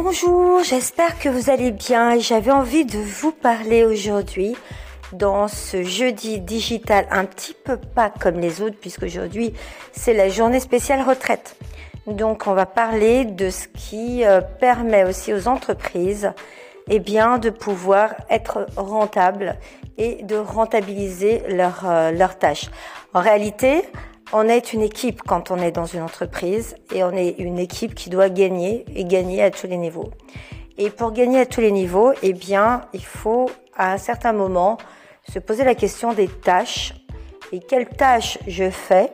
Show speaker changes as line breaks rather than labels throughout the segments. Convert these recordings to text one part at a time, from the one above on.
Bonjour, j'espère que vous allez bien. J'avais envie de vous parler aujourd'hui dans ce jeudi digital un petit peu pas comme les autres puisque aujourd'hui c'est la journée spéciale retraite. Donc on va parler de ce qui euh, permet aussi aux entreprises eh bien de pouvoir être rentable et de rentabiliser euh, leurs tâches. En réalité, on est une équipe quand on est dans une entreprise et on est une équipe qui doit gagner et gagner à tous les niveaux. Et pour gagner à tous les niveaux, eh bien, il faut à un certain moment se poser la question des tâches et quelles tâches je fais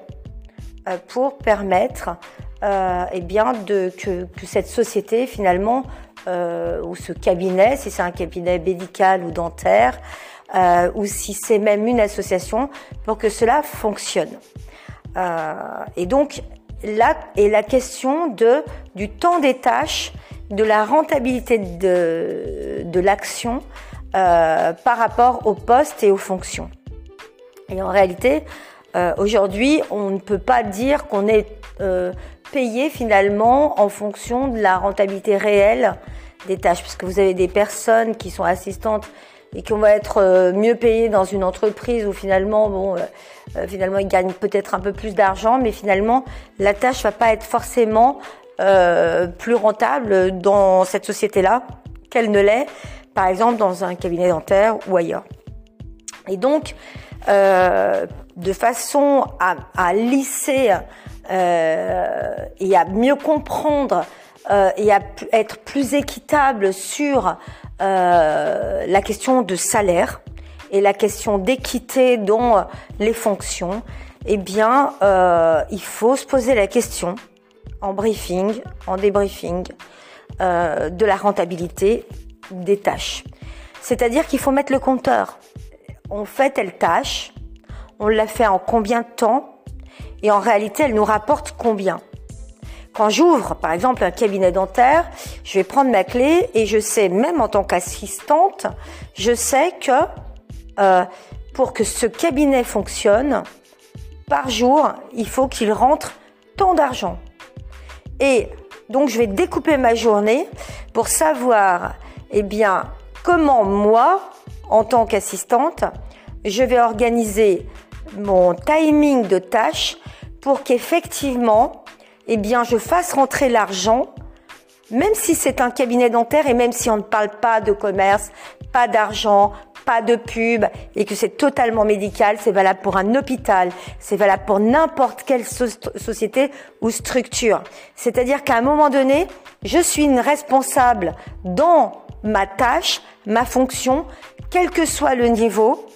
euh, pour permettre euh, eh bien que, cette société finalement euh, ou ce cabinet, si c'est un cabinet médical ou dentaire, euh, ou si c'est même une association, pour que cela fonctionne. Euh, et donc là est la question de du temps des tâches, de la rentabilité de, de l'action euh, par rapport au poste et aux fonctions. Et en réalité, euh, aujourd'hui, on ne peut pas dire qu'on est euh, payé finalement en fonction de la rentabilité réelle des tâches, parce que vous avez des personnes qui sont assistantes et qu'on va être euh, mieux payé dans une entreprise où finalement, bon, euh, euh, finalement, ils gagnent peut-être un peu plus d'argent, mais finalement, la tâche va pas être forcément euh, plus rentable dans cette société-là qu'elle ne l'est, par exemple, dans un cabinet dentaire ou ailleurs. Et donc, euh, de façon à, à lisser et à mieux comprendre euh, et à être plus équitable sur euh, la question de salaire et la question d'équité dans les fonctions, eh bien, euh, il faut se poser la question en briefing, en débriefing, euh, de la rentabilité des tâches. C'est-à-dire qu'il faut mettre le compteur. On fait telle tâche, on l'a fait en combien de temps, et en réalité, elle nous rapporte combien? Quand j'ouvre, par exemple, un cabinet dentaire, je vais prendre ma clé et je sais, même en tant qu'assistante, je sais que euh, pour que ce cabinet fonctionne, par jour, il faut qu'il rentre tant d'argent. Et donc, je vais découper ma journée pour savoir, eh bien, comment moi, en tant qu'assistante, je vais organiser mon timing de tâches pour qu'effectivement, eh bien, je fasse rentrer l'argent, même si c'est un cabinet dentaire et même si on ne parle pas de commerce, pas d'argent, pas de pub et que c'est totalement médical, c'est valable pour un hôpital, c'est valable pour n'importe quelle so société ou structure. C'est-à-dire qu'à un moment donné, je suis une responsable dans ma tâche, ma fonction, quel que soit le niveau,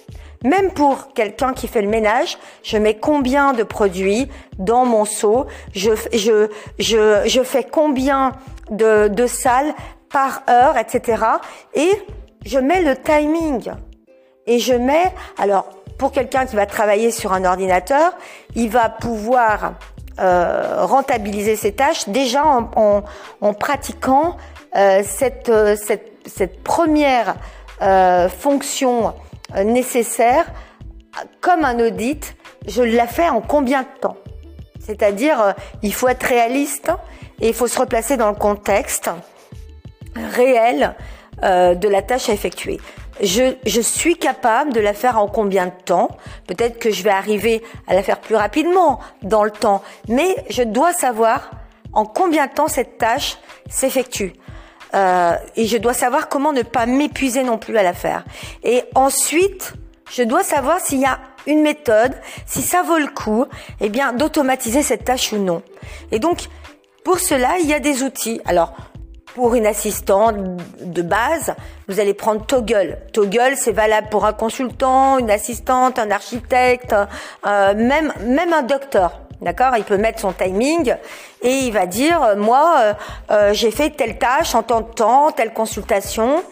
même pour quelqu'un qui fait le ménage, je mets combien de produits dans mon seau, je, je, je, je fais combien de, de salles par heure, etc. Et je mets le timing. Et je mets, alors pour quelqu'un qui va travailler sur un ordinateur, il va pouvoir euh, rentabiliser ses tâches déjà en, en, en pratiquant euh, cette, euh, cette, cette première euh, fonction nécessaire comme un audit, je l'ai fait en combien de temps? C'est-à-dire, euh, il faut être réaliste et il faut se replacer dans le contexte réel euh, de la tâche à effectuer. Je, je, suis capable de la faire en combien de temps? Peut-être que je vais arriver à la faire plus rapidement dans le temps, mais je dois savoir en combien de temps cette tâche s'effectue. Euh, et je dois savoir comment ne pas m'épuiser non plus à la faire. Et ensuite, je dois savoir s'il y a une méthode, si ça vaut le coup, eh bien, d'automatiser cette tâche ou non. Et donc, pour cela, il y a des outils. Alors, pour une assistante de base, vous allez prendre Toggle. Toggle, c'est valable pour un consultant, une assistante, un architecte, euh, même même un docteur. D'accord? Il peut mettre son timing et il va dire euh, moi euh, euh, j'ai fait telle tâche en tant de temps, telle consultation,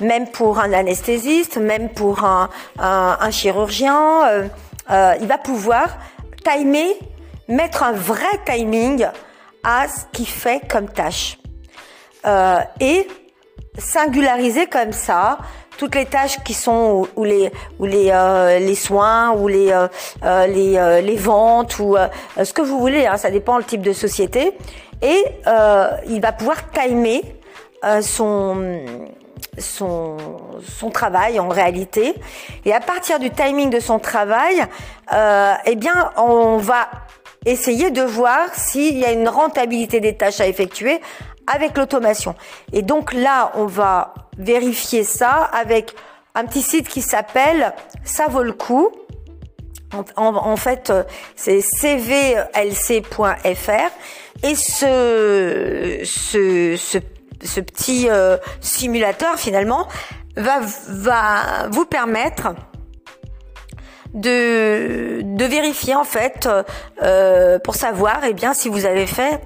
même pour un anesthésiste, même pour un, un, chirurgien, il va pouvoir timer, mettre un vrai timing à ce qu'il fait comme tâche. Et singulariser comme ça toutes les tâches qui sont ou, les ou les euh, les soins ou les euh, les euh, les ventes ou ce que vous voulez hein, ça dépend le type de société et il va pouvoir timer son son, son travail en réalité. Et à partir du timing de son travail, euh, eh bien, on va essayer de voir s'il y a une rentabilité des tâches à effectuer avec l'automation. Et donc là, on va vérifier ça avec un petit site qui s'appelle Ça vaut le coup. En, fait, c'est cvlc.fr et ce, ce, ce ce petit euh, simulateur finalement va, va vous permettre de, de vérifier en fait euh, pour savoir eh bien si vous avez fait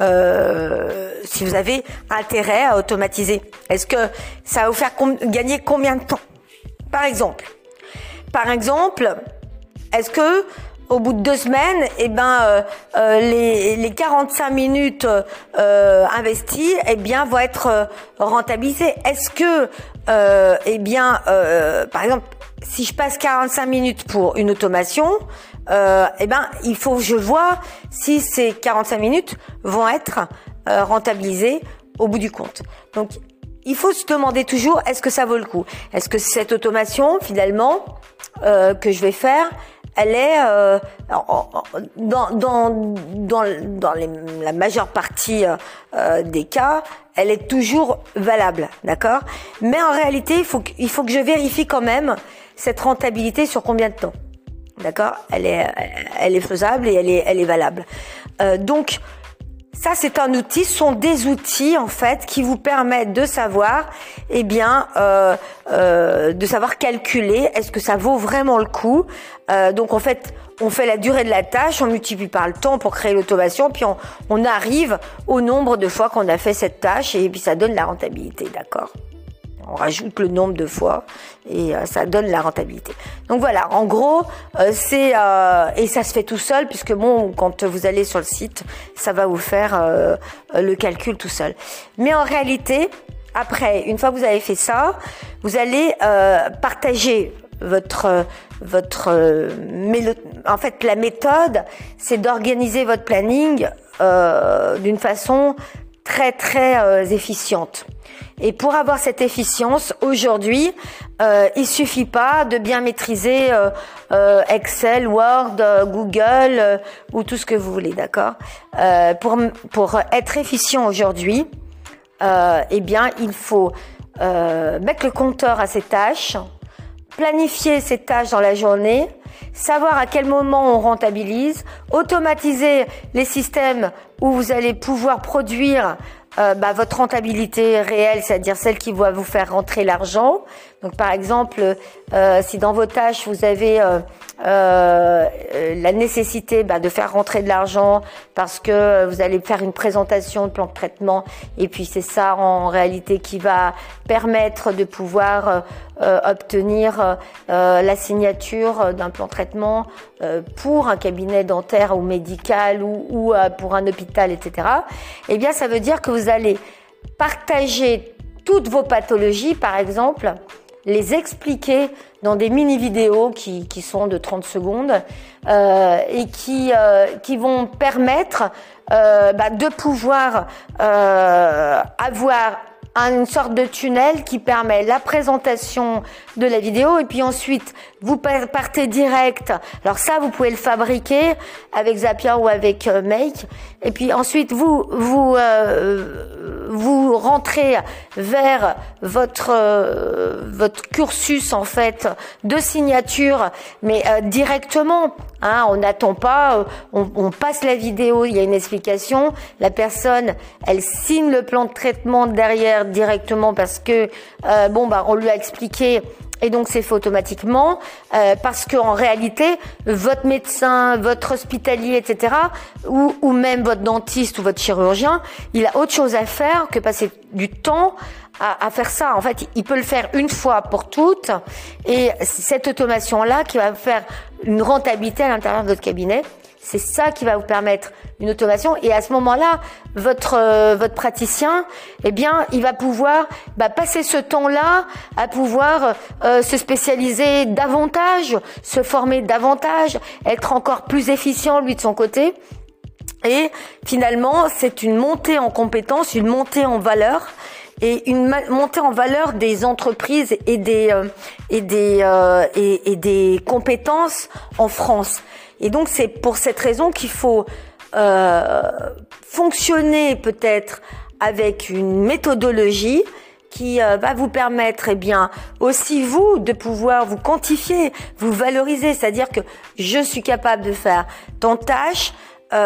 euh, si vous avez intérêt à automatiser. Est-ce que ça va vous faire gagner combien de temps? Par exemple, par exemple, est-ce que au bout de deux semaines, eh ben, euh, euh, les, les 45 minutes euh, investies, eh bien, vont être rentabilisées? Est-ce que, eh bien, par exemple, si je passe 45 minutes pour une automation, eh ben, il faut que je vois si ces 45 minutes vont être rentabilisées au bout du compte. Donc, il faut se demander toujours est-ce que ça vaut le coup? Est-ce que cette automation, finalement, que je vais faire, elle est euh, dans, dans, dans, dans la majeure partie euh, euh, des cas, elle est toujours valable, d'accord? Mais en réalité, il faut, il faut que je vérifie quand même cette rentabilité sur combien de temps, d'accord? Elle est, elle est faisable et elle est, elle est valable. Euh, donc, ça, c'est un outil, ce sont des outils en fait qui vous permettent de savoir, eh bien, euh, euh, de savoir calculer est-ce que ça vaut vraiment le coup. Donc en fait, on fait la durée de la tâche, on multiplie par le temps pour créer l'automation, puis on, on arrive au nombre de fois qu'on a fait cette tâche et puis ça donne la rentabilité, d'accord? On rajoute le nombre de fois et euh, ça donne la rentabilité. Donc voilà, en gros, euh, c'est euh, et ça se fait tout seul puisque bon, quand vous allez sur le site, ça va vous faire le calcul tout seul. Mais en réalité, après, une fois que vous avez fait ça, vous allez partager votre votre en fait la méthode, c'est d'organiser votre planning d'une façon très très efficiente. Et pour avoir cette efficience, aujourd'hui, euh, il suffit pas de bien maîtriser euh, euh, Excel, Word, Google ou tout ce que vous voulez, d'accord? Pour pour être efficient aujourd'hui, eh bien, il faut mettre le compteur à ses tâches, planifier ses tâches dans la journée, savoir à quel moment on rentabilise, automatiser les systèmes où vous allez pouvoir produire euh, bah, votre rentabilité réelle, c'est-à-dire celle qui va vous faire rentrer l'argent. Donc par exemple, euh, si dans vos tâches vous avez euh, la nécessité bah, de faire rentrer de l'argent parce que vous allez faire une présentation de plan de traitement et puis c'est ça en réalité qui va permettre de pouvoir obtenir la signature d'un plan de traitement pour un cabinet dentaire ou médical ou, ou pour un hôpital, etc. Eh bien, ça veut dire que allez partager toutes vos pathologies, par exemple, les expliquer dans des mini-vidéos qui, qui, sont de 30 secondes euh, et qui, euh, qui vont permettre euh, bah, de pouvoir avoir une sorte de tunnel qui permet la présentation de la vidéo et puis ensuite vous partez direct. Alors ça, vous pouvez le fabriquer avec Zapier ou avec Make. Et puis ensuite, vous vous euh, vous rentrez vers votre euh, votre cursus en fait de signature, mais directement. Hein, on n'attend pas, on, on, passe la vidéo, il y a une explication. La personne, elle signe le plan de traitement derrière directement parce que bon bah on lui a expliqué et donc c'est fait automatiquement euh, parce qu'en réalité, votre médecin, votre hospitalier, etc., ou, ou même votre dentiste ou votre chirurgien, il a autre chose à faire que passer du temps à, à, faire ça. En fait, il peut le faire une fois pour toutes. Et cette automation-là qui va faire une rentabilité à l'intérieur de votre cabinet, c'est ça qui va vous permettre une automation. Et à ce moment-là, votre euh, votre praticien, eh bien, il va pouvoir bah, passer ce temps-là à pouvoir euh, se spécialiser davantage, se former davantage, être encore plus efficient lui de son côté. Et finalement, c'est une montée en compétences, une montée en valeur et une montée en valeur des entreprises et des euh, et des euh, et, des compétences en France. Et donc c'est pour cette raison qu'il faut euh, fonctionner peut-être avec une méthodologie qui euh, va vous permettre, eh bien, aussi vous de pouvoir vous quantifier, vous valoriser, c'est-à-dire que je suis capable de faire tant tâche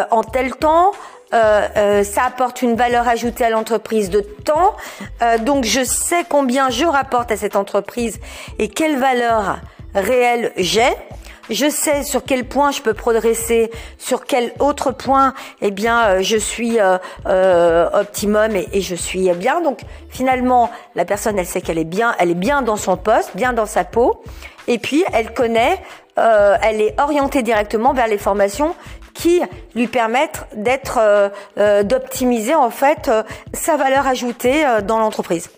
en tel temps, euh, euh, ça apporte une valeur ajoutée à l'entreprise de temps. Euh, donc je sais combien je rapporte à cette entreprise et quelle valeur réelle j'ai. Je sais sur quel point je peux progresser, sur quel autre point, eh bien, je suis optimum et, je suis bien. Donc, finalement, la personne, elle sait qu'elle est bien, elle est bien dans son poste, bien dans sa peau, et puis elle connaît, elle est orientée directement vers les formations qui lui permettent d'être, euh, euh, d'optimiser en fait euh, sa valeur ajoutée dans l'entreprise.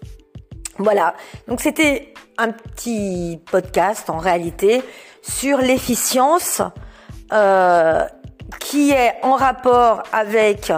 Voilà. Donc c'était un petit podcast en réalité sur l'efficience qui est en rapport avec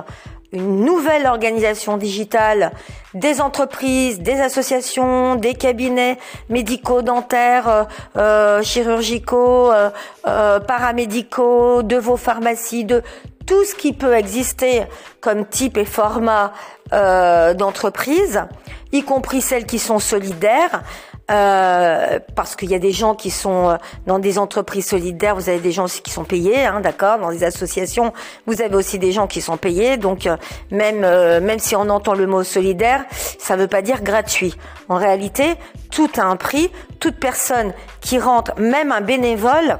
une nouvelle organisation digitale des entreprises, des associations, des cabinets médicaux, dentaires, euh, euh chirurgicaux, euh, euh, paramédicaux, de vos pharmacies, de tout ce qui peut exister comme type et format d'entreprise, y compris celles qui sont solidaires, euh, parce qu'il y a des gens qui sont euh, dans des entreprises solidaires, vous avez des gens aussi qui sont payés, hein, d'accord, dans des associations, vous avez aussi des gens qui sont payés, donc euh, même même si on entend le mot solidaire, ça ne veut pas dire gratuit. En réalité, tout a un prix, toute personne qui rentre, même un bénévole,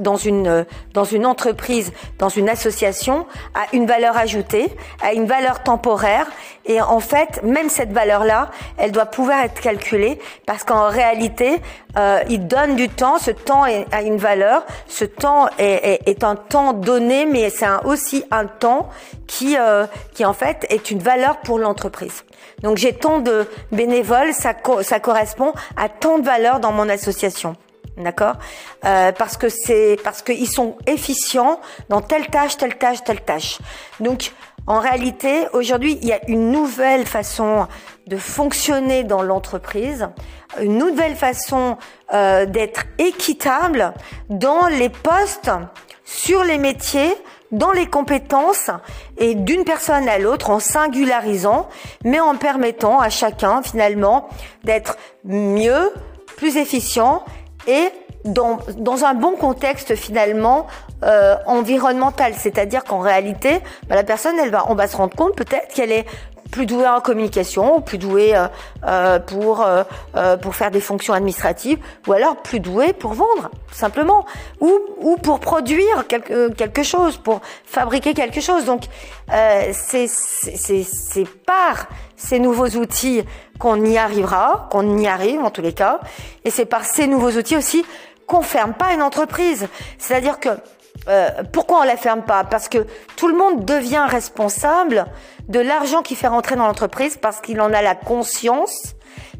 dans une euh, dans une entreprise, dans une association, a une valeur ajoutée, a une valeur temporaire et en fait, même cette valeur-là, elle doit pouvoir être calculée parce qu'en réalité, euh, il donne du temps. Ce temps a une valeur. Ce temps est, est, un temps donné, mais c'est aussi un temps qui euh, qui en fait est une valeur pour l'entreprise. Donc j'ai tant de bénévoles, ça, ça correspond à tant de valeur dans mon association. D'accord euh, Parce que c'est parce qu'ils sont efficients dans telle tâche, telle tâche, telle tâche. Donc en réalité, aujourd'hui, il y a une nouvelle façon de fonctionner dans l'entreprise, une nouvelle façon euh, d'être équitable dans les postes, sur les métiers, dans les compétences et d'une personne à l'autre en singularisant, mais en permettant à chacun finalement d'être mieux, plus efficient et dans, dans un bon contexte finalement euh, environnemental, c'est-à-dire qu'en réalité, bah, la personne, elle va, on va se rendre compte peut-être qu'elle est plus douée en communication, plus douée euh, euh pour euh, euh, pour faire des fonctions administratives, ou alors plus douée pour vendre simplement, ou ou pour produire quelque quelque chose, pour fabriquer quelque chose. Donc c'est c'est c'est par ces nouveaux outils qu'on y arrivera, qu'on y arrive en tous les cas. Et c'est par ces nouveaux outils aussi qu'on ferme pas une entreprise. C'est-à-dire que euh, pourquoi on la ferme pas? Parce que tout le monde devient responsable de l'argent qu'il fait rentrer dans l'entreprise parce qu'il en a la conscience,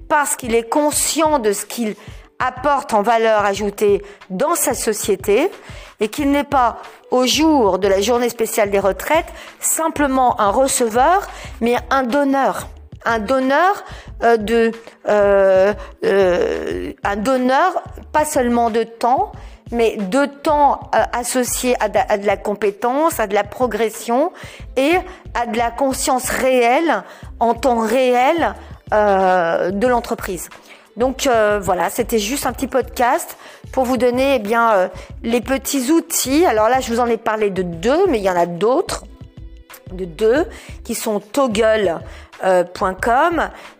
parce qu'il est conscient de ce qu'il apporte en valeur ajoutée dans sa société et qu'il n'est pas au jour de la journée spéciale des retraites simplement un receveur, mais un donneur. Un donneur euh, de euh, euh, un donneur pas seulement de temps mais de temps associé à de, la compétence, à de la progression et à de la conscience réelle en temps réel de l'entreprise. Donc voilà, c'était juste un petit podcast pour vous donner eh bien les petits outils. Alors là, je vous en ai parlé de deux, mais il y en a d'autres de deux qui sont toggle euh,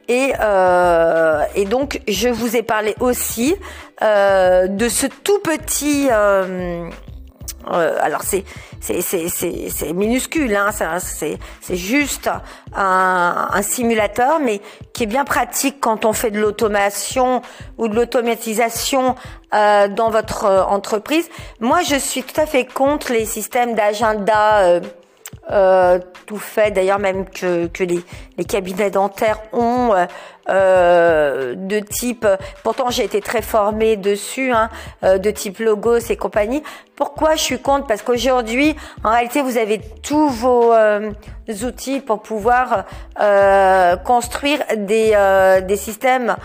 et, euh, et donc je vous ai parlé aussi euh, de ce tout petit alors c'est c'est c'est c'est minuscule hein, c'est c'est juste un, simulateur mais qui est bien pratique quand on fait de l'automation ou de l'automatisation dans votre entreprise. Moi je suis tout à fait contre les systèmes d'agenda tout fait, d'ailleurs même que, les, cabinets dentaires ont euh, euh, de type, pourtant j'ai été très formée dessus, hein, euh, de type logos et compagnie. Pourquoi je suis contre? Parce qu'aujourd'hui, en réalité, vous avez tous vos euh, outils pour pouvoir construire des, des systèmes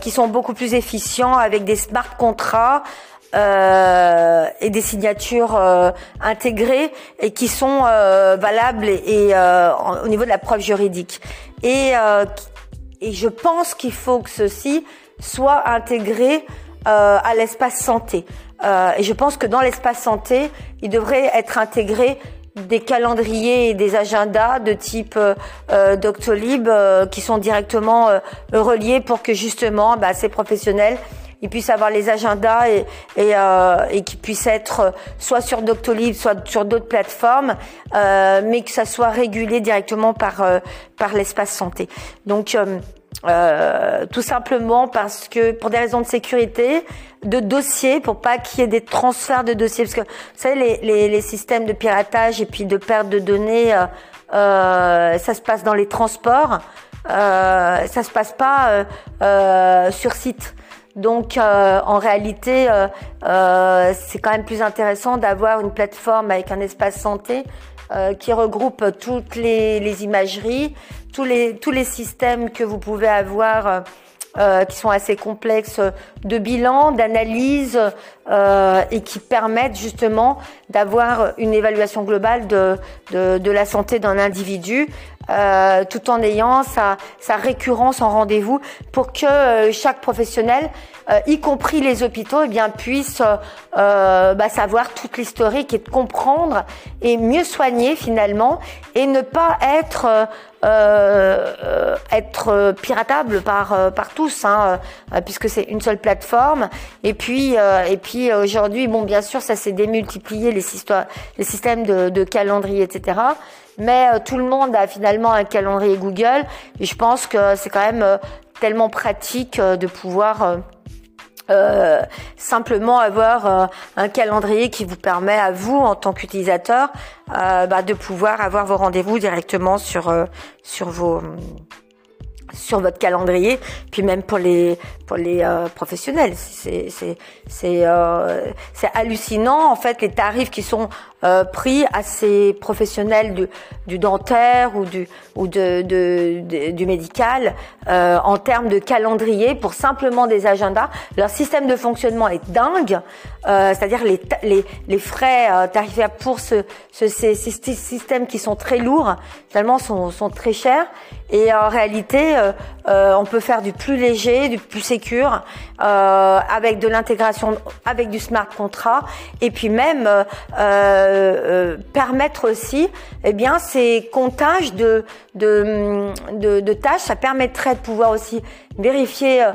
qui sont beaucoup plus efficients avec des smart contrats. Euh, et des signatures euh, intégrées et qui sont euh, valables et, au niveau de la preuve juridique. Et, et je pense qu'il faut que ceci soit intégré à l'espace santé. et je pense que dans l'espace santé, il devrait être intégré des calendriers et des agendas de type euh, Doctolib qui sont directement reliés pour que justement bah, ces professionnels ils puissent avoir les agendas et, et, euh, et qu'ils puissent être soit sur Doctolib, soit sur d'autres plateformes, euh, mais que ça soit régulé directement par euh, par l'espace santé. Donc euh, euh, tout simplement parce que pour des raisons de sécurité, de dossiers, pour pas qu'il y ait des transferts de dossiers, parce que vous savez les, les, les systèmes de piratage et puis de perte de données, euh, ça se passe dans les transports, euh, ça se passe pas sur site. Donc euh, en réalité, euh, euh, c'est quand même plus intéressant d'avoir une plateforme avec un espace santé qui regroupe toutes les, imageries, tous les, tous les systèmes que vous pouvez avoir. qui sont assez complexes de bilan, d'analyse et qui permettent justement d'avoir une évaluation globale de, de la santé d'un individu euh, tout en ayant sa, récurrence en rendez-vous pour que euh, chaque professionnel, euh, y compris les hôpitaux, eh bien puisse bah, savoir toute l'historique et comprendre et mieux soigner finalement et ne pas être être piratable par par tous hein, puisque c'est une seule plateforme. Et puis et puis aujourd'hui bon bien sûr ça s'est démultiplié les systèmes de, de calendrier etc mais euh, tout le monde a finalement un calendrier Google. Et je pense que c'est quand même euh, tellement pratique euh, de pouvoir simplement avoir un calendrier qui vous permet à vous en tant qu'utilisateur bah, de pouvoir avoir vos rendez-vous directement sur sur vos sur votre calendrier, puis même pour les pour les euh, professionnels, c'est c'est c'est euh, c'est hallucinant en fait les tarifs qui sont euh, pris à ces professionnels du du dentaire ou du ou de, de, du médical en termes de calendrier pour simplement des agendas. Leur système de fonctionnement est dingue, c'est-à-dire les les les frais tarifaires pour ce, ce ces, ces systèmes qui sont très lourds finalement sont sont très chers et en réalité euh, euh, on peut faire du plus léger, du plus sécure, euh, avec de l'intégration, avec du smart contract, et puis même permettre aussi, eh bien, ces comptages de, de, de, tâches. Ça permettrait de pouvoir aussi vérifier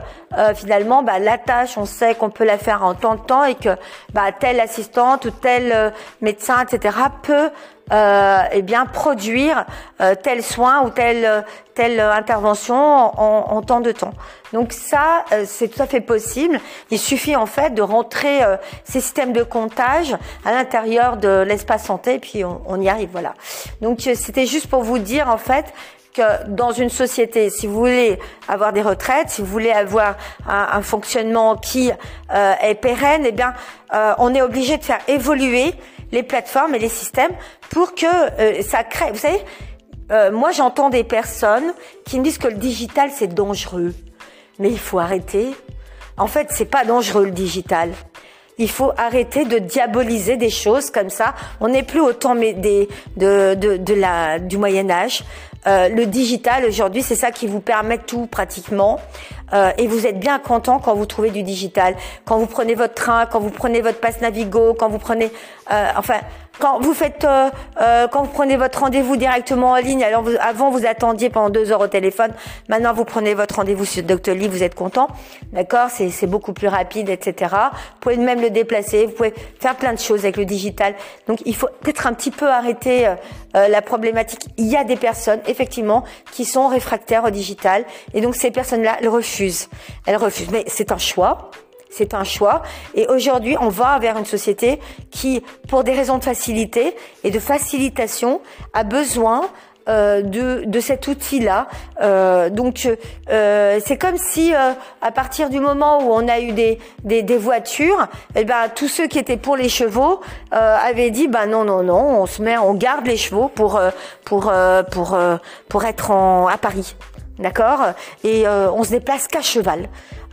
finalement bah, la tâche. On sait qu'on peut la faire en temps de temps et que bah, telle assistante ou tel médecin, etc., peut euh, eh bien produire euh, tel soin ou telle telle intervention en, en temps de temps. Donc ça, euh, c'est tout à fait possible. Il suffit en fait de rentrer euh, ces systèmes de comptage à l'intérieur de l'espace santé, et puis on, on, y arrive. Voilà. Donc c'était juste pour vous dire en fait que dans une société, si vous voulez avoir des retraites, si vous voulez avoir un, un fonctionnement qui euh, est pérenne, eh bien, on est obligé de faire évoluer les plateformes et les systèmes pour que euh, ça crée. Vous savez, euh, moi j'entends des personnes qui me disent que le digital c'est dangereux, mais il faut arrêter. En fait, c'est pas dangereux le digital. Il faut arrêter de diaboliser des choses comme ça. On n'est plus au temps des, de, de, de la, du Moyen Âge. Euh, le digital aujourd'hui, c'est ça qui vous permet tout pratiquement. Euh, et vous êtes bien content quand vous trouvez du digital, quand vous prenez votre train, quand vous prenez votre passe Navigo, quand vous prenez, euh, enfin, quand vous faites, euh, euh, quand vous prenez votre rendez-vous directement en ligne, alors vous, avant vous attendiez pendant deux heures au téléphone, maintenant vous prenez votre rendez-vous sur Doctolib, vous êtes content, d'accord? C'est beaucoup plus rapide, etc. Vous pouvez même le déplacer, vous pouvez faire plein de choses avec le digital. Donc il faut peut-être un petit peu arrêter euh, la problématique. Il y a des personnes effectivement qui sont réfractaires au digital et donc ces personnes-là elles refusent, elles refusent. Mais c'est un choix c'est un choix. Et aujourd'hui, on va vers une société qui, pour des raisons de facilité et de facilitation, a besoin euh, de, de cet outil-là. Euh, donc euh, c'est comme si euh, à partir du moment où on a eu des, des, des voitures, eh ben tous ceux qui étaient pour les chevaux euh, avaient dit bah non non non, on se met, on garde les chevaux pour pour pour pour être en, à Paris, d'accord? Et on se déplace qu'à cheval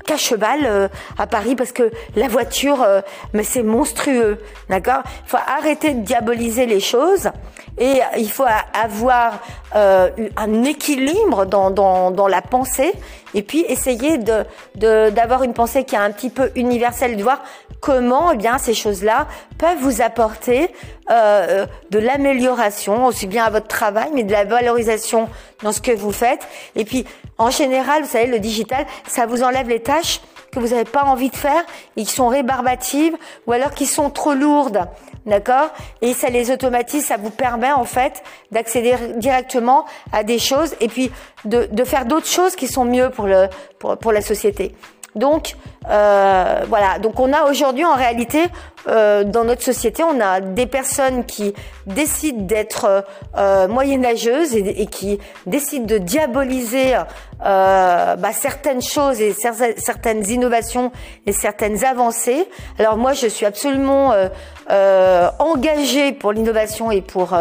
qu'à cheval à Paris parce que la voiture, mais c'est monstrueux, d'accord? Il faut arrêter de diaboliser les choses et il faut avoir euh, un équilibre dans, dans, dans, la pensée et puis essayer de d'avoir une pensée qui est un petit peu universelle, de voir comment eh bien ces choses-là peuvent vous apporter euh, de l'amélioration aussi bien à votre travail, mais de la valorisation dans ce que vous faites. Et puis en général, vous savez, le digital, ça vous enlève les tâches que vous n'avez pas envie de faire et qui sont rébarbatives ou alors qui sont trop lourdes. D'accord? Et ça les automatise, ça vous permet en fait d'accéder directement à des choses et puis de, de faire d'autres choses qui sont mieux pour, le, pour, pour la société. Donc euh, voilà, donc on a aujourd'hui en réalité euh, dans notre société, on a des personnes qui décident d'être euh, moyenâgeuses et, qui décident de diaboliser euh, bah, certaines choses et certaines innovations et certaines avancées. Alors moi, je suis absolument euh, euh, engagée pour l'innovation et pour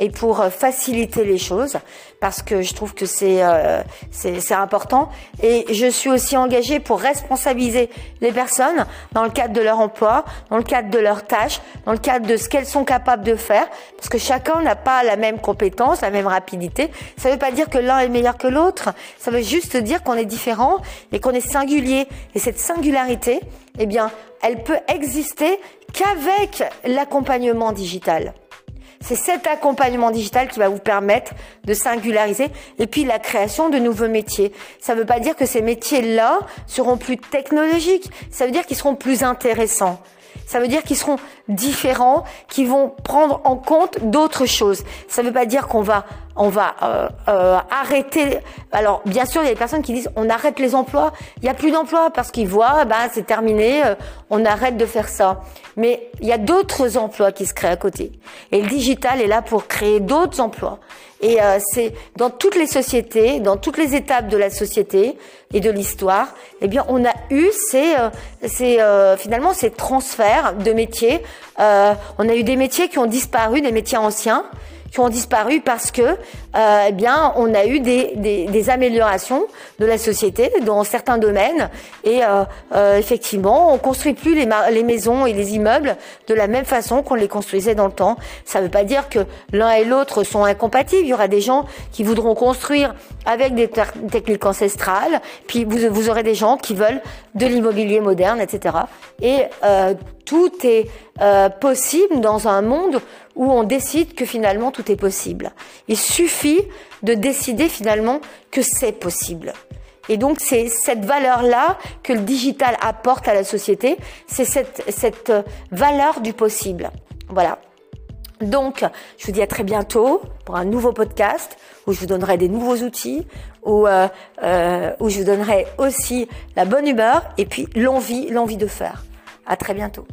et pour euh, faciliter les choses parce que je trouve que c'est euh, c'est important et je suis aussi engagée pour responsabiliser les personnes dans le cadre de leur emploi, dans le cadre de leurs tâches, dans le cadre de ce qu'elles sont capables de faire parce que chacun n'a pas la même compétence, la même rapidité. Ça ne veut pas dire que l'un est meilleur que l'autre, ça veut juste dire qu'on est différent et qu'on est singulier et cette singularité, eh bien, elle peut exister qu'avec l'accompagnement digital. C'est cet accompagnement digital qui va vous permettre de singulariser et puis la création de nouveaux métiers. Ça ne veut pas dire que ces métiers-là seront plus technologiques, ça veut dire qu'ils seront plus intéressants. Ça veut dire qu'ils seront différents, qu'ils vont prendre en compte d'autres choses. Ça ne veut pas dire qu'on va on va euh, euh, arrêter. Alors bien sûr, il y a des personnes qui disent on arrête les emplois. Il n'y a plus d'emplois parce qu'ils voient, ben c'est terminé, euh, on arrête de faire ça. Mais il y a d'autres emplois qui se créent à côté. Et le digital est là pour créer d'autres emplois. Et euh, c'est dans toutes les sociétés, dans toutes les étapes de la société et de l'histoire, eh bien, on a eu ces, ces finalement ces transferts de métiers. on a eu des métiers qui ont disparu, des métiers anciens qui ont disparu parce que, euh, eh bien, on a eu des, des, améliorations de la société dans certains domaines et euh, euh, effectivement, on construit plus les, les maisons et les immeubles de la même façon qu'on les construisait dans le temps. Ça ne veut pas dire que l'un et l'autre sont incompatibles. Il y aura des gens qui voudront construire avec des techniques ancestrales, puis vous, vous aurez des gens qui veulent de l'immobilier moderne, etc. Et euh, tout est euh, possible dans un monde où on décide que finalement tout est possible. Il suffit de décider finalement que c'est possible. Et donc c'est cette valeur-là que le digital apporte à la société, c'est cette, cette valeur du possible. Voilà. Donc, je vous dis à très bientôt pour un nouveau podcast où je vous donnerai des nouveaux outils, où, euh, euh, où je vous donnerai aussi la bonne humeur et puis l'envie, l'envie de faire. À très bientôt.